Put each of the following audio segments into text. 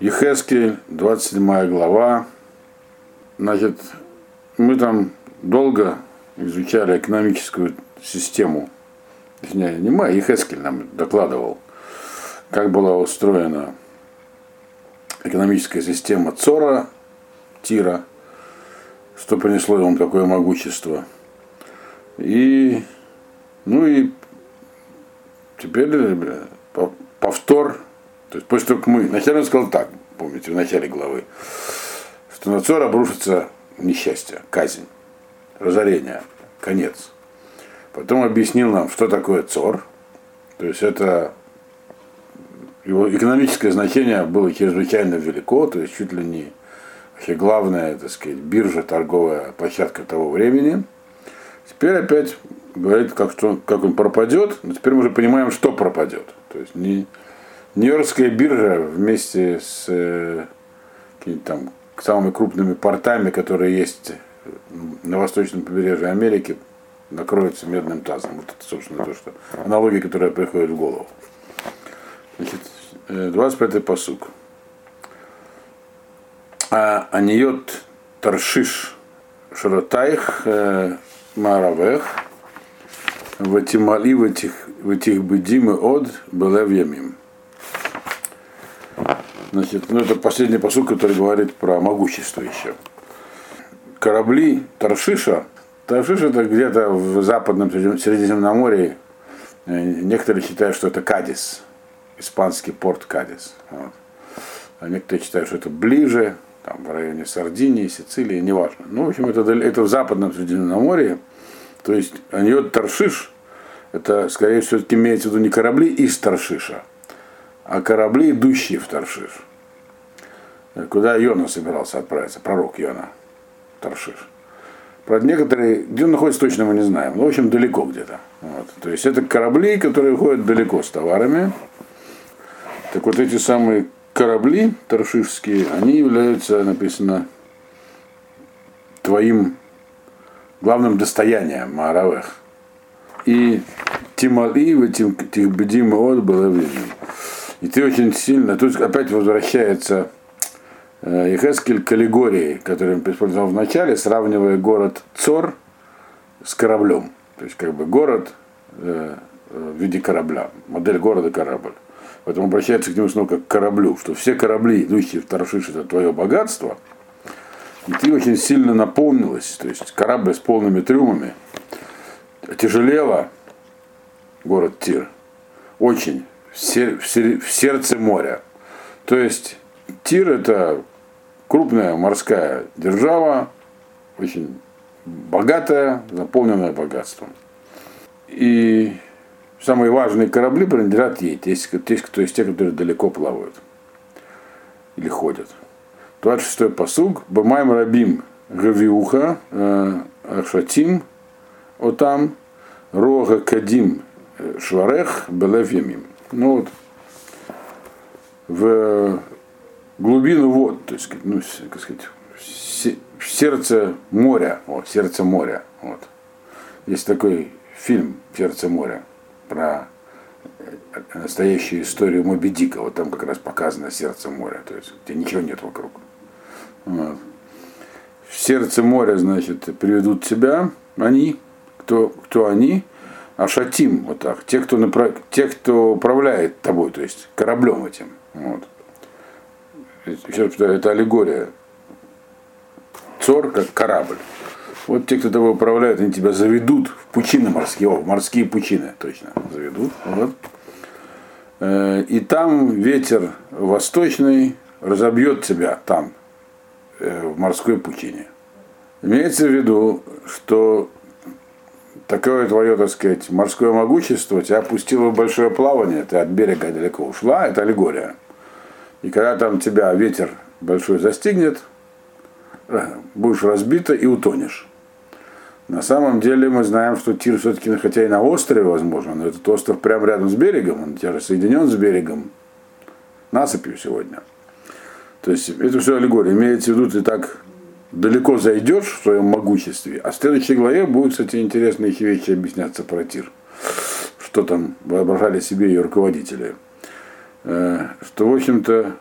Ехескель, 27 глава. Значит, мы там долго изучали экономическую систему. Точнее, не мы, а Ехескель нам докладывал, как была устроена экономическая система Цора, Тира, что принесло ему такое могущество. И, ну и теперь э, повтор то есть после того, как мы, вначале он сказал так, помните, в начале главы, что на Цор обрушится несчастье, казнь, разорение, конец. Потом объяснил нам, что такое Цор. То есть это его экономическое значение было чрезвычайно велико, то есть чуть ли не вообще главная, так сказать, биржа, торговая площадка того времени. Теперь опять говорит, как, что, как он пропадет, но теперь мы уже понимаем, что пропадет. То есть не, Нью-Йоркская биржа вместе с э, там, самыми крупными портами, которые есть на восточном побережье Америки, накроется медным тазом. Вот это, собственно, то, что аналогия, которая приходит в голову. Значит, 25-й э, посук. А аниот таршиш шаротайх э, маравех ватимали в этих бедимы от белев ямим. Значит, ну это последний посыл, который говорит про могущество еще. Корабли Таршиша, Таршиш это где-то в западном Средиземноморье, э, некоторые считают, что это Кадис, испанский порт Кадис. Вот. А некоторые считают, что это ближе, там, в районе Сардинии, Сицилии, неважно. Ну, в общем, это, это в западном Средиземноморье. То есть Аньот Таршиш, это, скорее всего, имеется в виду не корабли из Таршиша, а корабли, идущие в Таршиш. Куда Йона собирался отправиться, пророк Йона, Таршиш. Правда, некоторые, где он находится, точно мы не знаем. Но, в общем, далеко где-то. Вот. То есть это корабли, которые ходят далеко с товарами. Так вот эти самые корабли таршишские, они являются, написано, твоим главным достоянием Мааравех. И Тимали в этим было видно. И ты очень сильно, тут опять возвращается Ехескель э, к аллегории, который он использовал в начале, сравнивая город Цор с кораблем. То есть как бы город э, в виде корабля, модель города корабль. Поэтому обращается к нему снова как к кораблю, что все корабли, идущие в Таршиш, это твое богатство, и ты очень сильно наполнилась, то есть корабль с полными трюмами, тяжелела город Тир, очень в сердце моря. То есть Тир это крупная морская держава, очень богатая, заполненная богатством. И самые важные корабли принадлежат ей, то есть, то есть те, которые далеко плавают или ходят. 26-й посуг. Бамайм рабим гавиуха э, ашатим отам рога кадим э, шварех белев ямим. Ну вот, в глубину вод, то есть, ну, как сказать, в сердце моря, вот, сердце моря, вот. Есть такой фильм «Сердце моря» про э, настоящую историю Моби Дика, вот там как раз показано сердце моря, то есть где ничего нет вокруг. Вот. В сердце моря, значит, приведут себя они, кто, кто они, а шатим, вот так, те, кто, направ... те, кто управляет тобой, то есть кораблем этим. Вот. Еще раз повторяю, это аллегория. Цор как корабль. Вот те, кто тобой управляет, они тебя заведут в пучины морские, о, в морские пучины точно заведут. Вот. Э, и там ветер восточный разобьет тебя там, э, в морской пучине. Имеется в виду, что такое твое, так сказать, морское могущество тебя опустило в большое плавание, ты от берега далеко ушла, это аллегория. И когда там тебя ветер большой застигнет, э, будешь разбита и утонешь. На самом деле мы знаем, что Тир все-таки, хотя и на острове, возможно, но этот остров прямо рядом с берегом, он теперь соединен с берегом насыпью сегодня. То есть это все аллегория. Имеется в виду, ты так далеко зайдешь в своем могуществе, а в следующей главе будут, кстати, интересные вещи объясняться про тир. Что там воображали себе ее руководители. Э, что, в общем-то,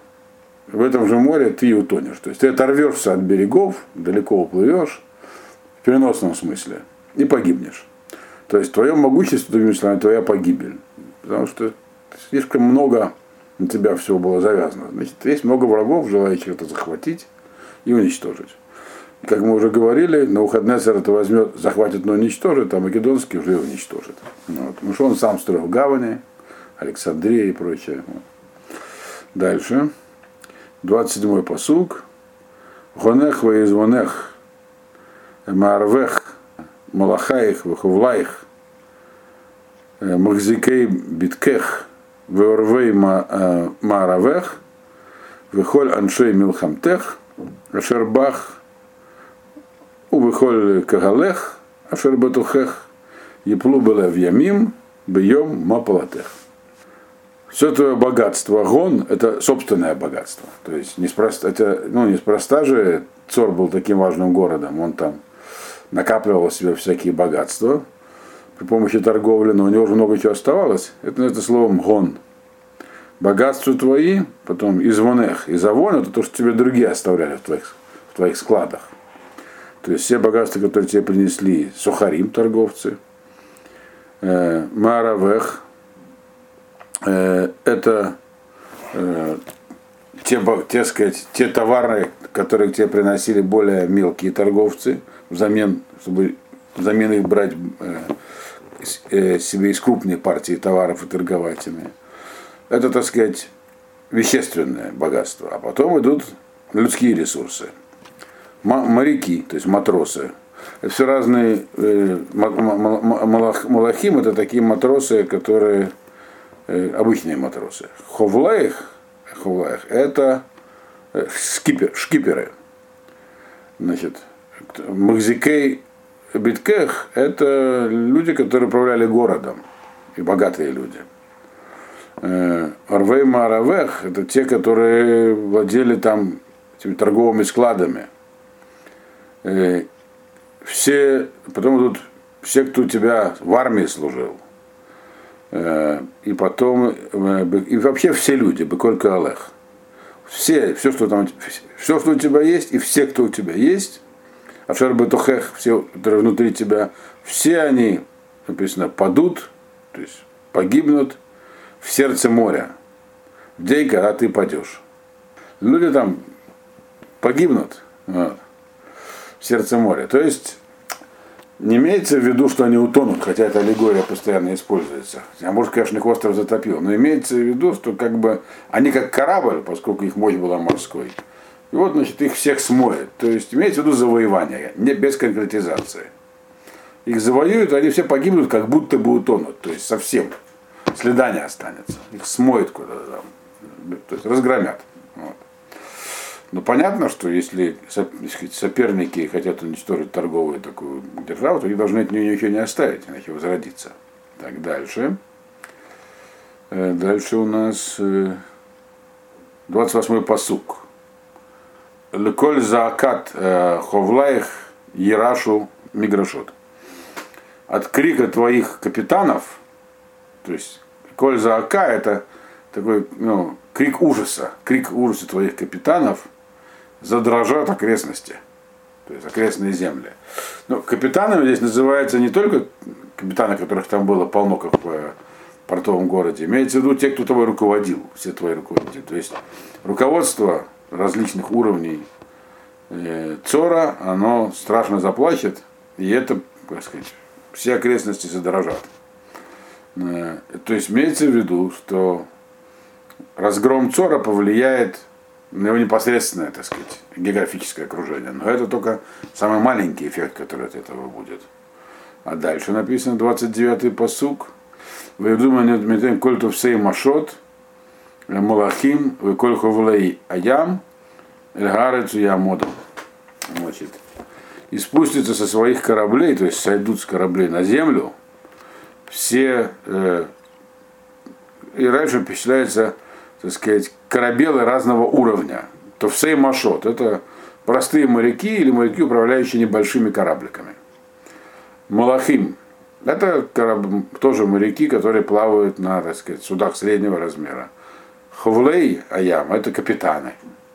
в этом же море ты и утонешь. То есть ты оторвешься от берегов, далеко уплывешь, в переносном смысле, и погибнешь. То есть твое могущество, другими словами, твоя погибель. Потому что слишком много на тебя всего было завязано. Значит, есть много врагов, желающих это захватить и уничтожить. Как мы уже говорили, на Ухаднесер это возьмет, захватит, но уничтожит, а Македонский уже уничтожит. Вот. Потому что он сам строил гавани, Александрия и прочее. Дальше. 27-й посуг. Гонех воизвонех Марвех Малахаих Вахувлаих Махзикей Биткех Веорвей Маравех Вехоль Аншей Милхамтех Ашербах Увыхоль Кагалех Ашербатухех Еплу в Ямим Бьем Мапалатех все твое богатство, гон, это собственное богатство. То есть неспроста, это, ну, неспроста же Цор был таким важным городом. Он там накапливал себе всякие богатства при помощи торговли, но у него уже много чего оставалось. Это, это словом гон. Богатства твои, потом извонех. И завон это то, что тебе другие оставляли в твоих, в твоих складах. То есть все богатства, которые тебе принесли сухарим, торговцы, э, маравех, Э, это э, те, те, сказать, те товары, которые тебе приносили более мелкие торговцы, взамен, чтобы взамен их брать э, себе из крупной партии товаров и торговать ими. Это, так сказать, вещественное богатство. А потом идут людские ресурсы. Моряки, то есть матросы. Это все разные. Малахим это такие матросы, которые Э, обычные матросы. Ховлаих, ховлаих это э, шкиперы. Значит, Махзикей Биткех это люди, которые управляли городом, и богатые люди. Э, Арвей Маравех это те, которые владели там этими торговыми складами. Все, потом тут все, кто у тебя в армии служил, Э, и потом, э, и вообще все люди, Беколька Алех. Все, все, что там, все, что у тебя есть, и все, кто у тебя есть, Ашер Бетухех, все, которые внутри тебя, все они, написано, падут, то есть погибнут в сердце моря. В день, когда ты падешь. Люди там погибнут вот, в сердце моря. То есть не имеется в виду, что они утонут, хотя эта аллегория постоянно используется. А может, конечно, их остров затопил. Но имеется в виду, что как бы они как корабль, поскольку их мощь была морской. И вот, значит, их всех смоет. То есть имеется в виду завоевание, не без конкретизации. Их завоюют, они все погибнут, как будто бы утонут. То есть совсем следа не останется. Их смоет куда-то там. То есть разгромят. Вот. Но понятно, что если соперники хотят уничтожить торговую такую державу, то они должны от нее ничего не оставить, иначе возродиться. Так, дальше. Э, дальше у нас 28-й э, посук. Леколь заакат э, ховлаих ерашу миграшот. От крика твоих капитанов, то есть коль заака это такой ну, крик ужаса, крик ужаса твоих капитанов – задрожат окрестности, то есть окрестные земли. Но капитанами здесь называется не только капитаны, которых там было полно, как в портовом городе, имеется в виду те, кто тобой руководил, все твои руководители. То есть руководство различных уровней э, ЦОРа, оно страшно заплачет, и это, как сказать, все окрестности задрожат. Э, то есть имеется в виду, что разгром ЦОРа повлияет на его непосредственное, так сказать, географическое окружение. Но это только самый маленький эффект, который от этого будет. А дальше написано 29-й посук. Вы думаете, Дмитрий, кольту всей машот, малахим, вы кольху влей аям, эльгарецу ямодом. Значит, и спустятся со своих кораблей, то есть сойдут с кораблей на землю, все, э, и раньше впечатляется, так сказать, корабелы разного уровня. То в Сеймашот это простые моряки или моряки, управляющие небольшими корабликами. Малахим это кораб... тоже моряки, которые плавают на так сказать, судах среднего размера. Ховлей Аям это капитаны.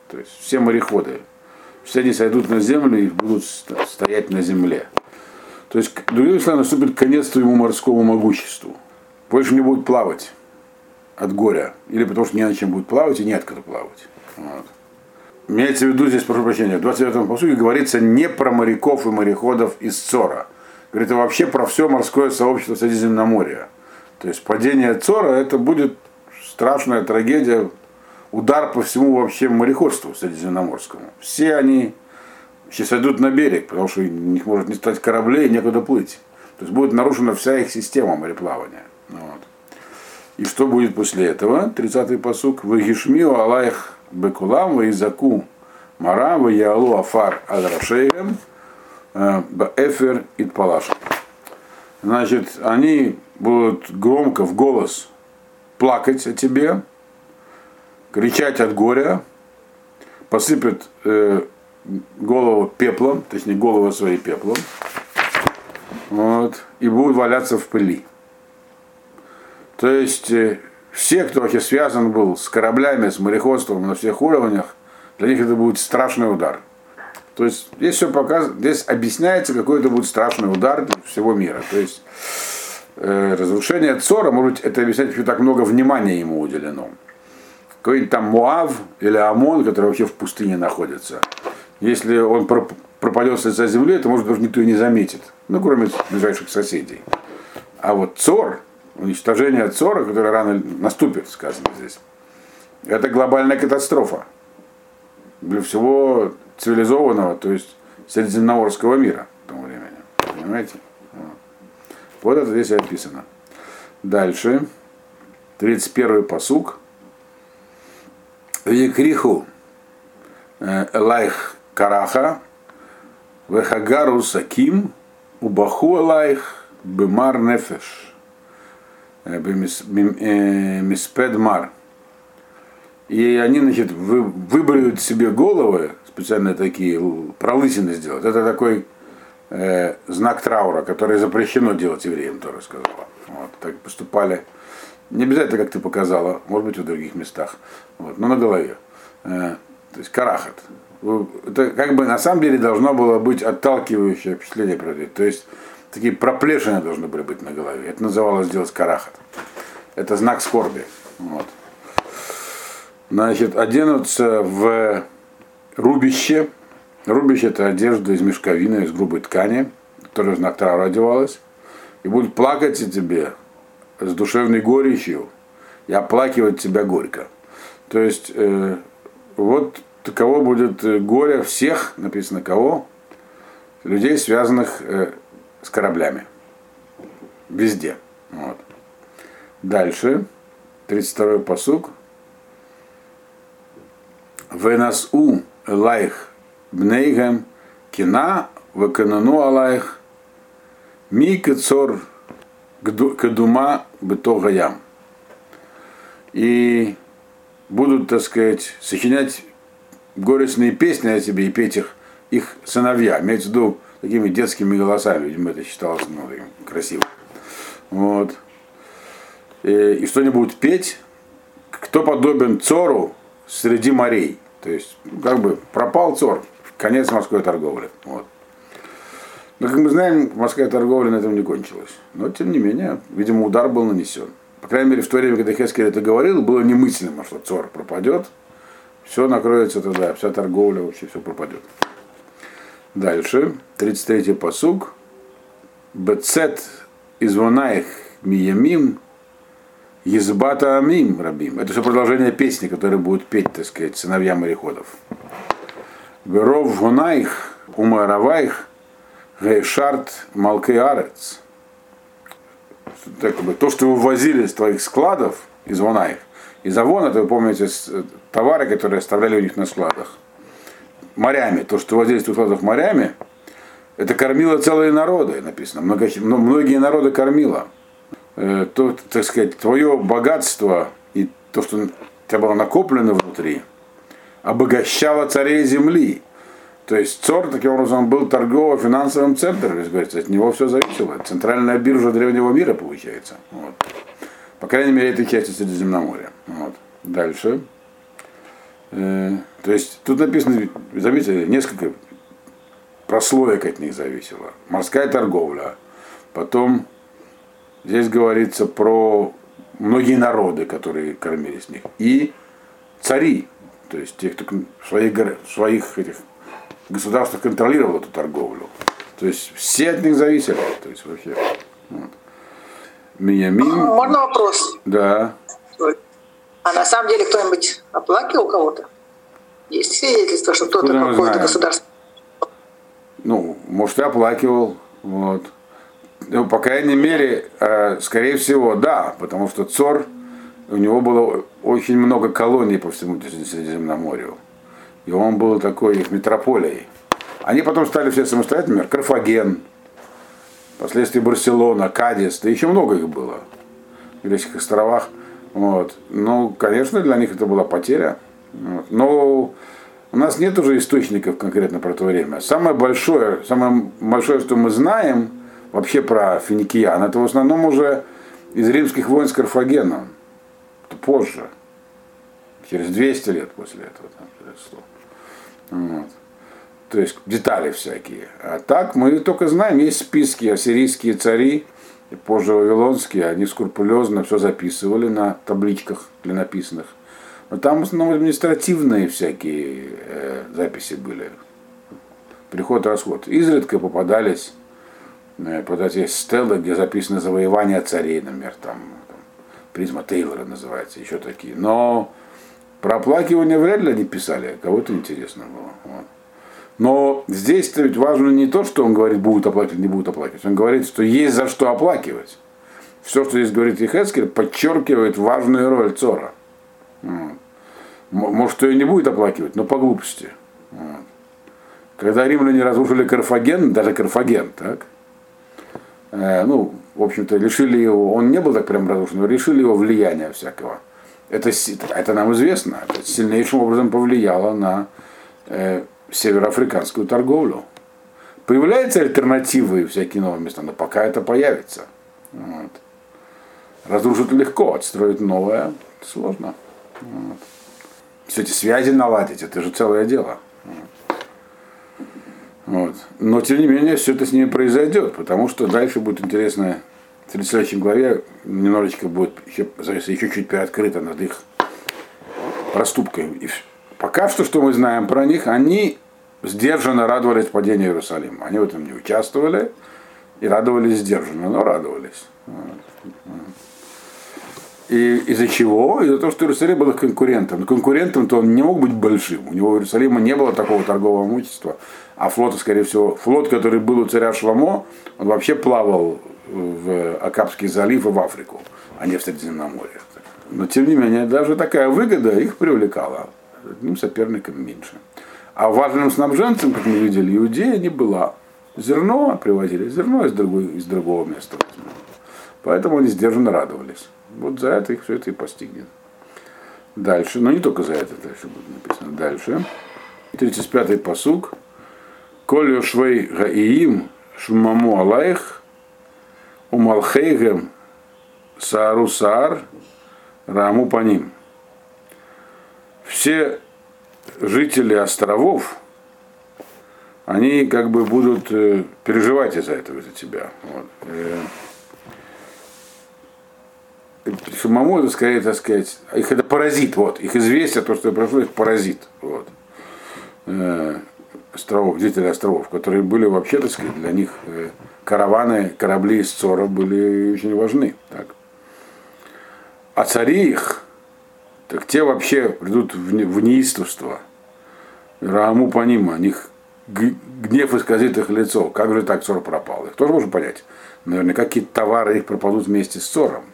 То есть все мореходы. Все они сойдут на землю и будут стоять на земле. То есть, другими словами, наступит конец твоему морскому могуществу. Больше не будет плавать от горя. Или потому что не на чем будет плавать и нет когда плавать. Вот. Имеется в виду здесь, прошу прощения, в 29-м посуде говорится не про моряков и мореходов из Цора. Говорит, а вообще про все морское сообщество Средиземноморья. То есть падение Цора это будет страшная трагедия, удар по всему вообще мореходству Средиземноморскому. Все они сейчас идут на берег, потому что у них может не стать кораблей, некуда плыть. То есть будет нарушена вся их система мореплавания. Вот. И что будет после этого? 30-й посук. Вагишмио Алайх Бекулам, Ваизаку Мара, Ваялу Афар Адрашеем, э, Баэфер Итпалаш. Значит, они будут громко в голос плакать о тебе, кричать от горя, посыпят э, голову пеплом, точнее голову своей пеплом, вот, и будут валяться в пыли. То есть э, все, кто вообще связан был с кораблями, с мореходством на всех уровнях, для них это будет страшный удар. То есть здесь все показывает, здесь объясняется, какой это будет страшный удар для всего мира. То есть э, разрушение Цора, может быть, это объясняет, почему так много внимания ему уделено. Какой-нибудь там Муав или Амон, который вообще в пустыне находится. Если он пропадет с лица земли, то, может, даже никто и не заметит. Ну, кроме ближайших соседей. А вот Цор, уничтожение Цора, которое рано наступит, сказано здесь, это глобальная катастрофа для всего цивилизованного, то есть средиземноморского мира в тому времени. Понимаете? Вот это здесь и описано. Дальше. 31 посук. Екриху э, Элайх Караха Вехагару Саким Убаху Элайх Бемар Нефеш. Э, э, Миспедмар. И они, значит, вы, выбрали себе головы, специально такие пролысины сделать. Это такой э, знак траура, который запрещено делать евреям, тоже сказала. Вот, так поступали. Не обязательно, как ты показала, может быть, в других местах. Вот, но на голове. Э, то есть карахат. Это как бы на самом деле должно было быть отталкивающее впечатление То есть такие проплешины должны были быть на голове. Это называлось делать карахат. Это знак скорби. Вот. Значит, оденутся в рубище. Рубище это одежда из мешковины, из грубой ткани, которая в знак траура одевалась. И будут плакать о тебе с душевной горечью и оплакивать тебя горько. То есть, э, вот таково будет горе всех, написано кого, людей, связанных э, с кораблями. Везде. Вот. Дальше, 32-й посуг. Венасу лайх бнейгем кина веканану алайх ми кецор кадума бетогаям. И будут, так сказать, сочинять горестные песни о тебе и петь их их сыновья. Имеется в виду такими детскими голосами, видимо, это считалось ну, красиво. Вот. И, и что они будут петь? Кто подобен Цору среди морей? То есть, как бы пропал Цор, конец морской торговли. Вот. Но, как мы знаем, морская торговля на этом не кончилась. Но, тем не менее, видимо, удар был нанесен. По крайней мере, в то время, когда Хескель это говорил, было немыслимо, что Цор пропадет. Все накроется тогда, вся торговля, вообще все пропадет. Дальше, 33-й посуг. Бецет извонаих миямим Езбата Амим Рабим. Это все продолжение песни, которые будут петь, так сказать, сыновья мореходов. Веров Гунаих, Умараваих, Гейшарт Малкеарец. То, что вы ввозили из твоих складов, из Вунаих, из Авона, это вы помните, товары, которые оставляли у них на складах. Морями, то, что твоих складов морями, это кормило целые народы, написано. Много, многие народы кормило. Э, то, так сказать, твое богатство и то, что у тебя было накоплено внутри, обогащало царей земли. То есть Цор таким образом был торгово-финансовым центром, если говорится, от него все зависело. Центральная биржа древнего мира получается. Вот. По крайней мере, этой части Средиземноморья. Вот. Дальше. Э, то есть тут написано, заметьте, несколько прослоек от них зависело. Морская торговля. Потом здесь говорится про многие народы, которые кормили с них. И цари, то есть те, кто в своих, в своих этих государствах контролировал эту торговлю. То есть все от них зависели. То есть вообще. Вот. Миньямин. Можно вопрос? Да. А на самом деле кто-нибудь оплакивал кого-то? Есть свидетельство, что кто-то какое-то государство? Ну, может, и оплакивал. Вот. Ну, по крайней мере, э, скорее всего, да, потому что Цор, у него было очень много колоний по всему Средиземноморью. И он был такой их метрополией. Они потом стали все самостоятельными, Карфаген, впоследствии Барселона, Кадис, да еще много их было в греческих островах. Вот. Ну, конечно, для них это была потеря. Вот. Но у нас нет уже источников конкретно про то время. Самое большое, самое большое, что мы знаем вообще про финикиян, это в основном уже из римских войн с Карфагеном. Это позже. Через 200 лет после этого. Там, 100. Вот. То есть детали всякие. А так мы только знаем, есть списки ассирийские цари, позже вавилонские, они скрупулезно все записывали на табличках для написанных. Но там в основном административные всякие э, записи были. Приход-расход. Изредка попадались э, вот эти стелы, где записано завоевание царей, например, там, там призма Тейлора называется, еще такие. Но про оплакивание вряд ли они писали, кого-то интересно было. Вот. Но здесь-то ведь важно не то, что он говорит, будет оплакивать, не будет оплакивать. Он говорит, что есть за что оплакивать. Все, что здесь говорит Ихецкель, подчеркивает важную роль Цора. Может, ее не будет оплакивать, но по глупости. Когда римляне разрушили Карфаген, даже Карфаген, так, э, ну, в общем-то, лишили его, он не был так прям разрушен, но лишили его влияния всякого это, это нам известно, это сильнейшим образом повлияло на э, североафриканскую торговлю. Появляются альтернативы всякие новые места, но пока это появится. Вот. Разрушить легко, отстроить новое сложно. Вот. Все эти связи наладить, это же целое дело. Вот. Но тем не менее, все это с ними произойдет, потому что дальше будет интересная в 33 главе немножечко будет еще, еще чуть приоткрыто над их проступками. И пока что, что мы знаем про них, они сдержанно радовались падению Иерусалима. Они в этом не участвовали и радовались сдержанно, но радовались. И из-за чего? Из-за того, что Иерусалим был конкурентом. Но конкурентом-то он не мог быть большим. У него в Иерусалиме не было такого торгового имущества. А флота, скорее всего, флот, который был у царя Шламо, он вообще плавал в Акапский залив и в Африку, а не в Средиземноморье. Но тем не менее, даже такая выгода их привлекала. Одним соперником меньше. А важным снабженцем, как мы видели, Иудея не была. Зерно привозили, зерно из, другой, из другого места. Поэтому они сдержанно радовались. Вот за это их все это и постигнет. Дальше, но не только за это, дальше будет написано. Дальше. 35-й посуг. Коль швей гаиим шумаму алаих Умалхейгем Саару Саар Раму по ним. Все жители островов, они как бы будут э, переживать из-за этого, из-за тебя. Вот. Э, самому это скорее, так сказать, их это паразит, вот, их известие, то, что прошло, их паразит, вот. Э, островов, жители островов, которые были вообще, так сказать, для них караваны, корабли из Цора были очень важны. Так. А цари их, так те вообще придут в неистовство. Рааму по ним, у них гнев исказит их лицо. Как же так Цор пропал? Их тоже можно понять. Наверное, какие-то товары их пропадут вместе с Цором.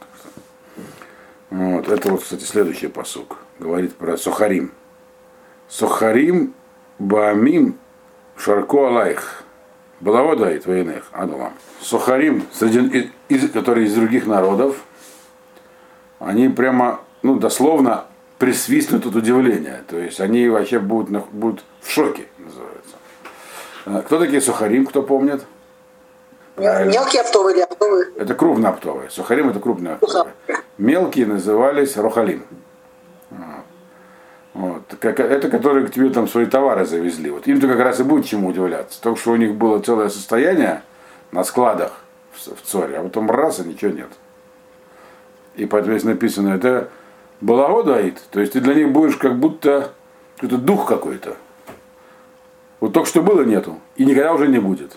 Вот. Это вот, кстати, следующий посук. Говорит про Сухарим. Сухарим Баамим Шарко Алайх. Балавода и твоиных, Адулам. Сухарим, среди, из, которые из других народов, они прямо, ну, дословно присвистнут от удивления. То есть они вообще будут, будут в шоке, называется. А, кто такие сухарим, кто помнит? Мелкие оптовые или оптовые? Это крупные оптовые. Сухарим это крупные оптовые. Мелкие назывались рохалим. Вот. Это которые к тебе там свои товары завезли. Вот им-то как раз и будет чему удивляться. Только что у них было целое состояние на складах в, в Цоре, а потом раз и ничего нет. И поэтому здесь написано, это балаго даит, то есть ты для них будешь как будто какой-то дух какой-то. Вот только что было нету, и никогда уже не будет.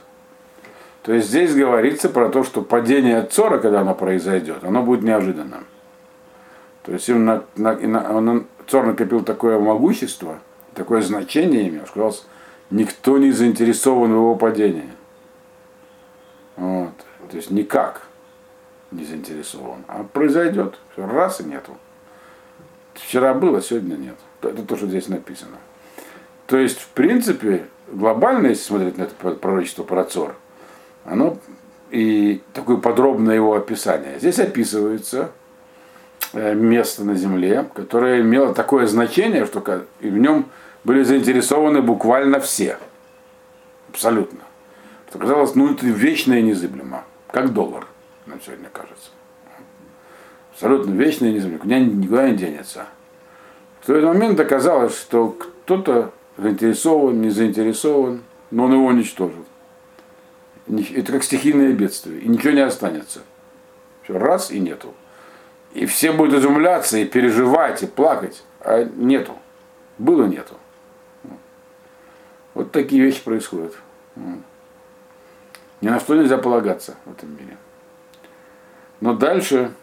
То есть здесь говорится про то, что падение Цора, когда оно произойдет, оно будет неожиданным. То есть им на, на, на, он, Цор накопил такое могущество, такое значение имел, что никто не заинтересован в его падении. Вот. То есть никак не заинтересован. А произойдет. Все, раз и нету. Вчера было, сегодня нет. Это то, что здесь написано. То есть, в принципе, глобально, если смотреть на это пророчество про Цор, оно и такое подробное его описание. Здесь описывается э, место на земле, которое имело такое значение, что в нем были заинтересованы буквально все. Абсолютно. Что казалось, ну это вечно и незыблемо, как доллар, нам сегодня кажется. Абсолютно вечно и никуда, никуда не денется. В тот момент оказалось, что кто-то заинтересован, не заинтересован, но он его уничтожил. Это как стихийное бедствие, и ничего не останется. Все, раз и нету. И все будут изумляться, и переживать, и плакать, а нету. Было нету. Вот такие вещи происходят. Ни на что нельзя полагаться в этом мире. Но дальше,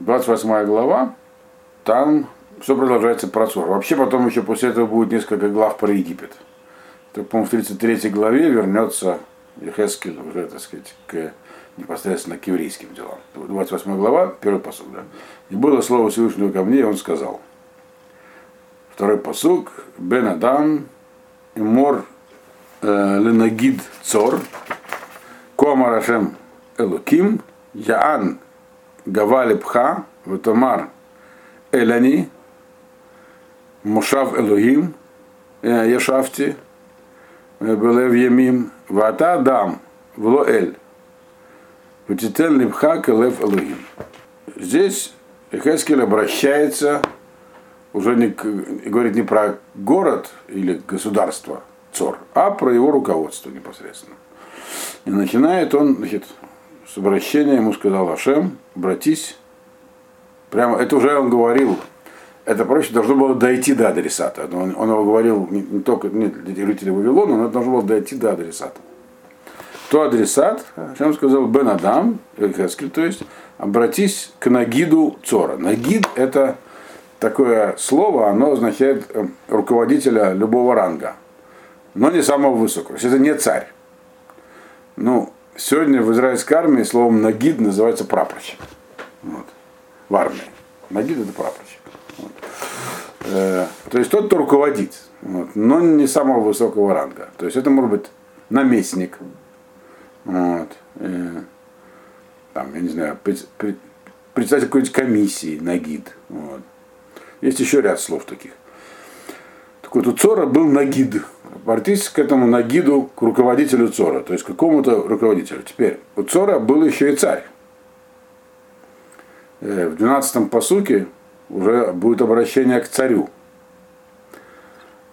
28 глава, там все продолжается про Цор. Вообще потом еще после этого будет несколько глав про Египет. Так, по-моему, в 33 главе вернется Ехескель уже, так сказать, к, непосредственно к еврейским делам. 28 глава, первый посуд, да. И было слово Всевышнего ко мне, и он сказал. Второй посуг, Бен Адам, Имор э, Ленагид Цор, Комарашем Элуким, Яан Гавали Пха, Ватамар Элани, Мушав Элогим, Яшафти, Белев Ямим, Вата Дам, Влоэль, Ватител Липха Келев Элогим. Здесь Эхескель обращается уже не, говорит не про город или государство Цор, а про его руководство непосредственно. И начинает он значит, с обращения, ему сказал Ашем, обратись. Прямо, это уже он говорил это проще должно было дойти до адресата. Он, он его говорил не, не только не для жителей Вавилона, но это должно было дойти до адресата. То адресат, чем сказал Бен Адам, то есть обратись к Нагиду Цора. Нагид это такое слово, оно означает э, руководителя любого ранга, но не самого высокого. Это не царь. Ну, сегодня в израильской армии словом нагид называется прапорщик. Вот. В армии. Нагид это прапорщик. Э, то есть тот, кто руководит, вот, но не самого высокого ранга. То есть это может быть наместник, вот, э, там, я не знаю, председатель какой-нибудь комиссии, нагид. Вот. Есть еще ряд слов таких. Так вот, у Цора был нагид. Обратитесь к этому нагиду, к руководителю Цора, то есть к какому-то руководителю. Теперь, у Цора был еще и царь. Э, в 12-м посуке уже будет обращение к царю.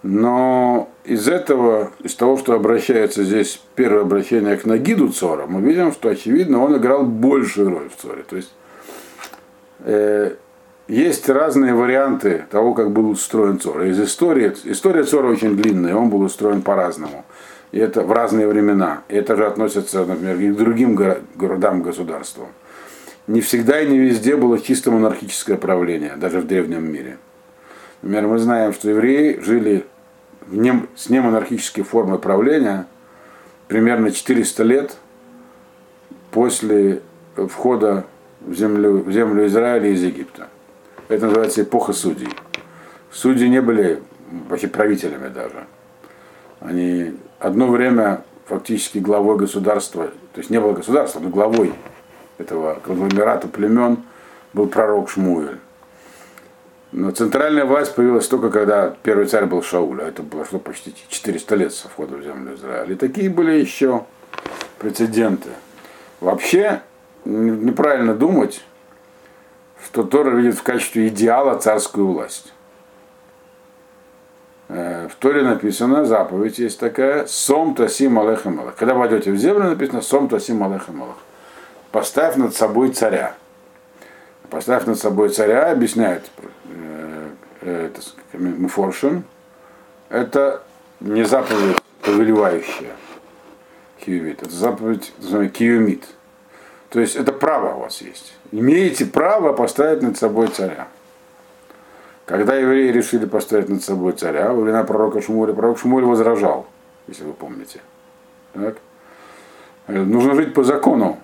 Но из этого, из того, что обращается здесь первое обращение к Нагиду Цора, мы видим, что очевидно он играл большую роль в Цоре. То есть э, есть разные варианты того, как был устроен Цор. Из истории, история Цора очень длинная, он был устроен по-разному. И это в разные времена. И это же относится, например, и к другим городам, государствам не всегда и не везде было чисто монархическое правление, даже в древнем мире. Например, мы знаем, что евреи жили в не, с немонархической формой правления примерно 400 лет после входа в землю, в землю Израиля из Египта. Это называется эпоха судей. Судьи не были вообще правителями даже. Они одно время фактически главой государства, то есть не было государства, но главой этого конгломерата племен был пророк Шмуэль. Но центральная власть появилась только когда первый царь был Шауль, а это что почти 400 лет со входа в землю Израиля. И такие были еще прецеденты. Вообще неправильно думать, что Тора видит в качестве идеала царскую власть. в Торе написано, заповедь есть такая, Сом Тасим Алех Малах. Когда войдете в землю, написано Сом Тасим Алех Малах. Поставь над собой царя. Поставь над собой царя, объясняет э, это, Муфоршин, это не заповедь повелевающая киюмит, это заповедь называемая киюмит. То есть это право у вас есть. Имеете право поставить над собой царя. Когда евреи решили поставить над собой царя, во времена пророка Шмуля, пророк Шмуль возражал, если вы помните. Так? Нужно жить по закону.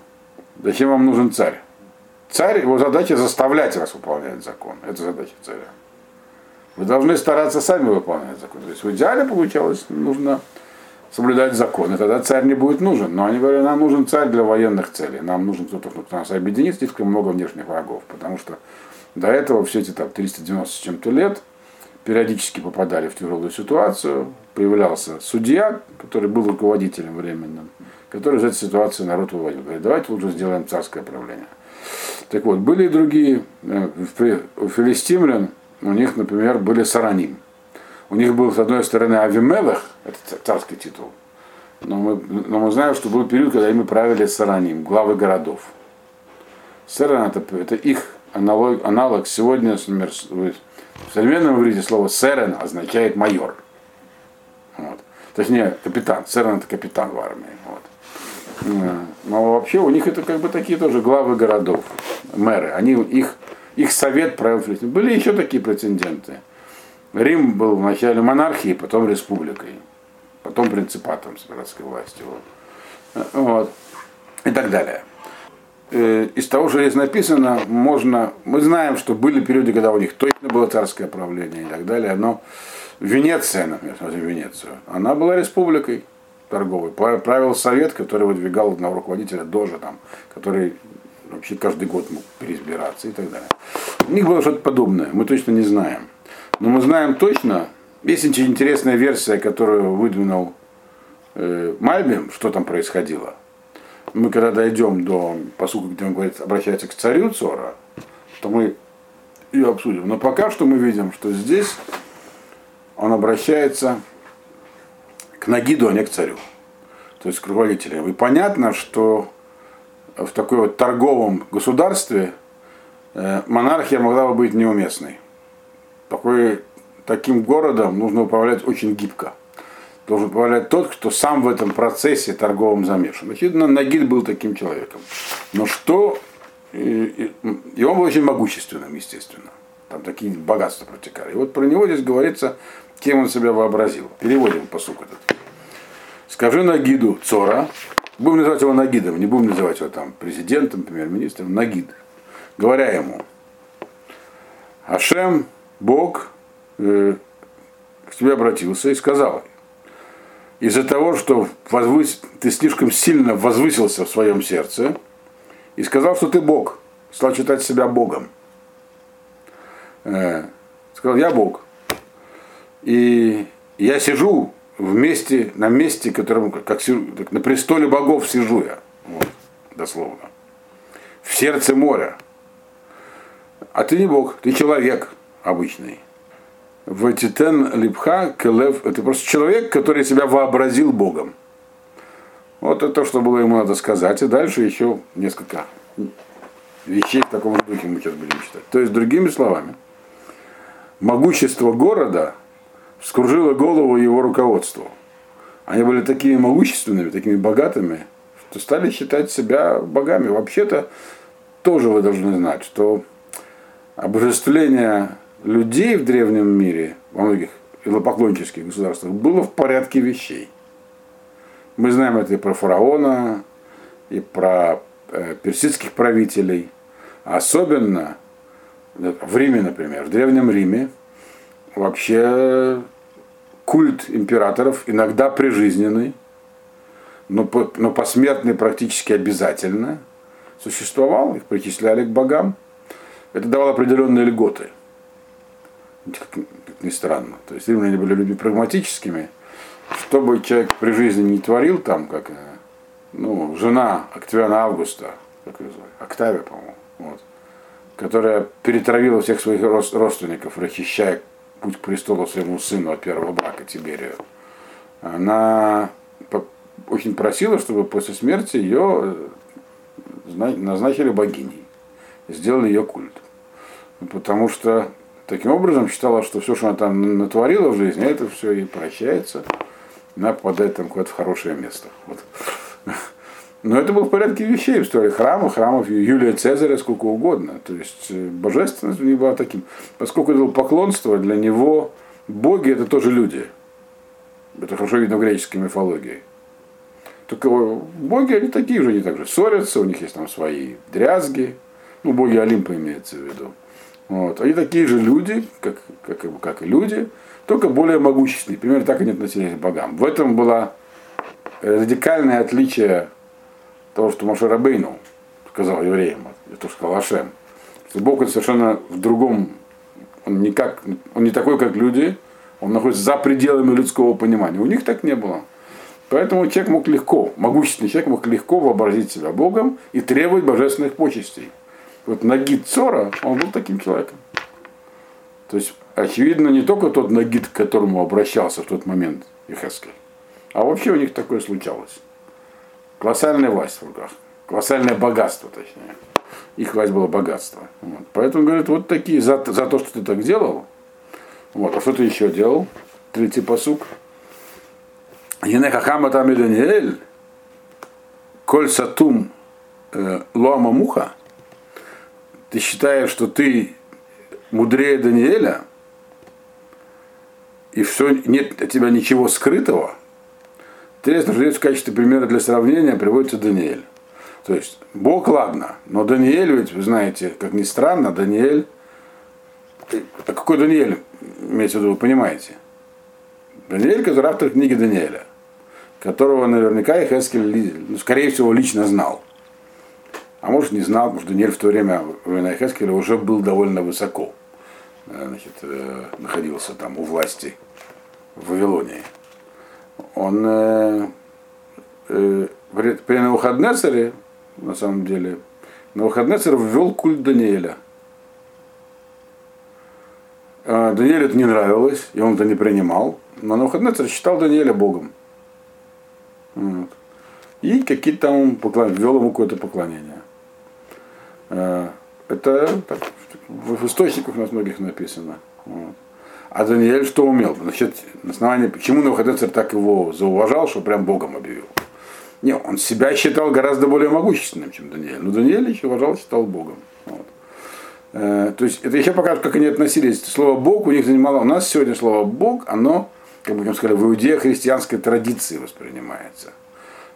Зачем вам нужен царь? Царь, его задача заставлять вас выполнять закон. Это задача царя. Вы должны стараться сами выполнять закон. То есть в идеале получалось, нужно соблюдать закон, и тогда царь не будет нужен. Но они говорят, нам нужен царь для военных целей, нам нужен кто-то, кто нас объединит, слишком много внешних врагов, потому что до этого все эти там 390 с чем-то лет периодически попадали в тяжелую ситуацию, появлялся судья, который был руководителем временным, который из этой ситуации народ выводил. Говорит, давайте лучше сделаем царское правление. Так вот, были и другие, э, у филистимлян, у них, например, были сараним. У них был, с одной стороны, Авимелах, это царский титул, но мы, но мы знаем, что был период, когда ими правили сараним, главы городов. Саран это, это их аналог, аналог сегодня, например, в современном иврите слово серен означает майор. Вот. Точнее, капитан. Серен это капитан в армии. Вот. Э, но вообще у них это как бы такие тоже главы городов, мэры. Они, их, их совет правил Были еще такие претенденты. Рим был вначале монархией, потом республикой, потом принципатом с городской властью. Вот. И так далее. Э, из того, что здесь написано, можно. Мы знаем, что были периоды, когда у них точно было царское правление и так далее, но Венеция, например, Венецию, она была республикой торговой. Правил совет, который выдвигал одного руководителя Дожа, там, который вообще каждый год мог переизбираться и так далее. У них было что-то подобное, мы точно не знаем. Но мы знаем точно, есть очень интересная версия, которую выдвинул э, Мальбим, что там происходило. Мы когда дойдем до посука, где он говорит, обращается к царю Цора, то мы ее обсудим. Но пока что мы видим, что здесь он обращается к Нагиду, а не к царю. То есть к руководителю. И понятно, что в такой вот торговом государстве э, монархия могла бы быть неуместной такой, таким городом нужно управлять очень гибко. Должен управлять тот, кто сам в этом процессе торговом замешан. Очевидно, Нагиль был таким человеком. Но что... И, и он был очень могущественным, естественно. Там такие богатства протекали. И вот про него здесь говорится, кем он себя вообразил. Переводим посук этот. Скажи Нагиду Цора, будем называть его Нагидом, не будем называть его там президентом, премьер-министром, Нагид, говоря ему, Ашем Бог э, к тебе обратился и сказал, из-за того, что возвыс... ты слишком сильно возвысился в своем сердце, и сказал, что ты Бог, стал считать себя Богом. Э, сказал, я Бог. И я сижу вместе, на месте, которым, как, как на престоле богов сижу я. Вот, дословно. В сердце моря. А ты не Бог, ты человек обычный. Ватитен липха келев, это просто человек, который себя вообразил Богом. Вот это то, что было ему надо сказать. И дальше еще несколько вещей в таком духе мы сейчас будем читать. То есть, другими словами, могущество города вскружило голову его руководству. Они были такими могущественными, такими богатыми, что стали считать себя богами. Вообще-то тоже вы должны знать, что обожествление людей в древнем мире, во многих идолопоклоннических государствах, было в порядке вещей. Мы знаем это и про фараона, и про э, персидских правителей. Особенно в Риме, например, в Древнем Риме вообще культ императоров иногда прижизненный, но, но посмертный практически обязательно существовал, их причисляли к богам. Это давало определенные льготы как, как ни странно. То есть римляне были людьми прагматическими. Что бы человек при жизни не творил там, как э, ну, жена Октавиана Августа, как ее звали, Октавия, по-моему, вот, которая перетравила всех своих родственников, расчищая путь к престолу своему сыну от первого брака Тиберию, она очень просила, чтобы после смерти ее назначили богиней, сделали ее культ. Потому что таким образом считала, что все, что она там натворила в жизни, это все ей прощается, она попадает там куда-то в хорошее место. Вот. Но это было в порядке вещей в истории храма, храмов Юлия Цезаря, сколько угодно. То есть э, божественность у него была таким. Поскольку это было поклонство, для него боги это тоже люди. Это хорошо видно в греческой мифологии. Только боги, они такие же, они также ссорятся, у них есть там свои дрязги. Ну, боги Олимпа имеется в виду. Вот. Они такие же люди, как, как, как и люди, только более могущественные. Примерно так они относились к богам. В этом было радикальное отличие того, что Моше Рабейну сказал евреям, это сказал Ашем. Что Бог это совершенно в другом, он не, как, он не такой, как люди, он находится за пределами людского понимания. У них так не было. Поэтому человек мог легко, могущественный человек мог легко вообразить себя Богом и требовать божественных почестей. Вот Нагид Цора, он был таким человеком. То есть, очевидно, не только тот Нагид, к которому обращался в тот момент Ихескель, а вообще у них такое случалось. Колоссальная власть в руках. Колоссальное богатство, точнее. Их власть была богатство. Вот. Поэтому, говорит, вот такие, за, за то, что ты так делал, вот, а что ты еще делал? Третий посук. Ене хахама там коль сатум э, лоама муха, ты считаешь, что ты мудрее Даниэля, и все, нет от тебя ничего скрытого – Интересно, что здесь в качестве примера для сравнения приводится Даниэль. То есть, Бог, ладно, но Даниэль, ведь вы знаете, как ни странно, Даниэль, а какой Даниэль, имеется в виду, вы понимаете? Даниэль, который автор книги Даниэля, которого наверняка Ихескель, ну, скорее всего, лично знал. А может не знал, потому что Даниэль в то время война Ихескеля уже был довольно высоко. Э, значит, э, находился там у власти в Вавилонии он э, э, при Навуходнецере, на самом деле, Навуходнецер ввел культ Даниэля. Э, Даниэлю это не нравилось, и он это не принимал, но Навуходнецер считал Даниэля Богом. Вот. И какие-то там поклон... ввел ему какое-то поклонение. Э, это так, в источниках у нас многих написано. А Даниэль что умел? Значит, на основании, почему Навуходоносор так его зауважал, что прям Богом объявил? Не, он себя считал гораздо более могущественным, чем Даниэль. Но Даниэль еще уважал, считал Богом. Вот. Э, то есть это еще покажет, как они относились. Слово Бог у них занимало. У нас сегодня слово Бог, оно, как мы сказали, в иудея христианской традиции воспринимается.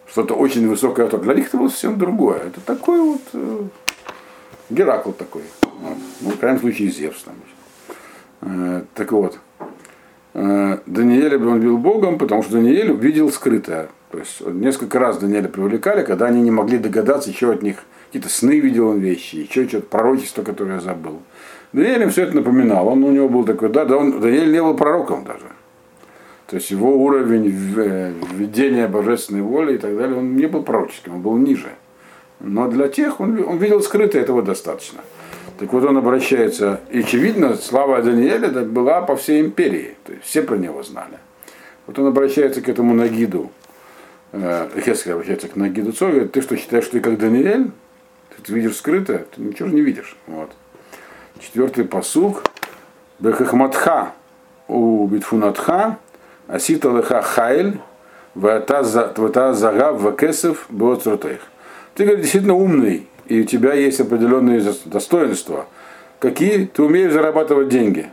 Что-то очень высокое. Для них это было совсем другое. Это такой вот э, Геракл такой. Ну, в крайнем случае, Зевс там. Э, так вот, э, Даниэля он бил Богом, потому что Даниэль увидел скрытое. То есть несколько раз Даниэля привлекали, когда они не могли догадаться, еще от них какие-то сны видел он вещи, еще что-то пророчество, которое я забыл. Даниэль все это напоминал. Он у него был такой, да, да он, Даниэль не был пророком даже. То есть его уровень э, введения божественной воли и так далее, он не был пророческим, он был ниже. Но для тех он, он видел скрытое, этого достаточно. Так вот он обращается, и очевидно, слава Даниэля была по всей империи, то есть все про него знали. Вот он обращается к этому Нагиду, э, Хескель обращается к Нагиду Цой, говорит, ты что считаешь, что ты как Даниэль? Ты видишь скрытое, ты ничего не видишь. Вот. Четвертый посуг. Бехахматха у Битфунатха, Асита леха хайль, вата загав вакесов боцрутех. Ты, говорит, действительно умный, и у тебя есть определенные достоинства. Какие? Ты умеешь зарабатывать деньги.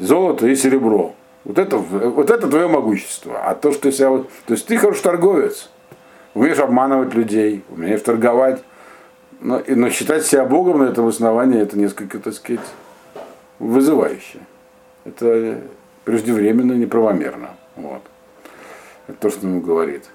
Золото и серебро. Вот это, вот это твое могущество. А то, что ты себя... То есть ты хороший торговец. Умеешь обманывать людей, умеешь торговать. Но, но считать себя Богом на этом основании, это несколько, так сказать, вызывающе. Это преждевременно, неправомерно. Вот. Это то, что ему говорит.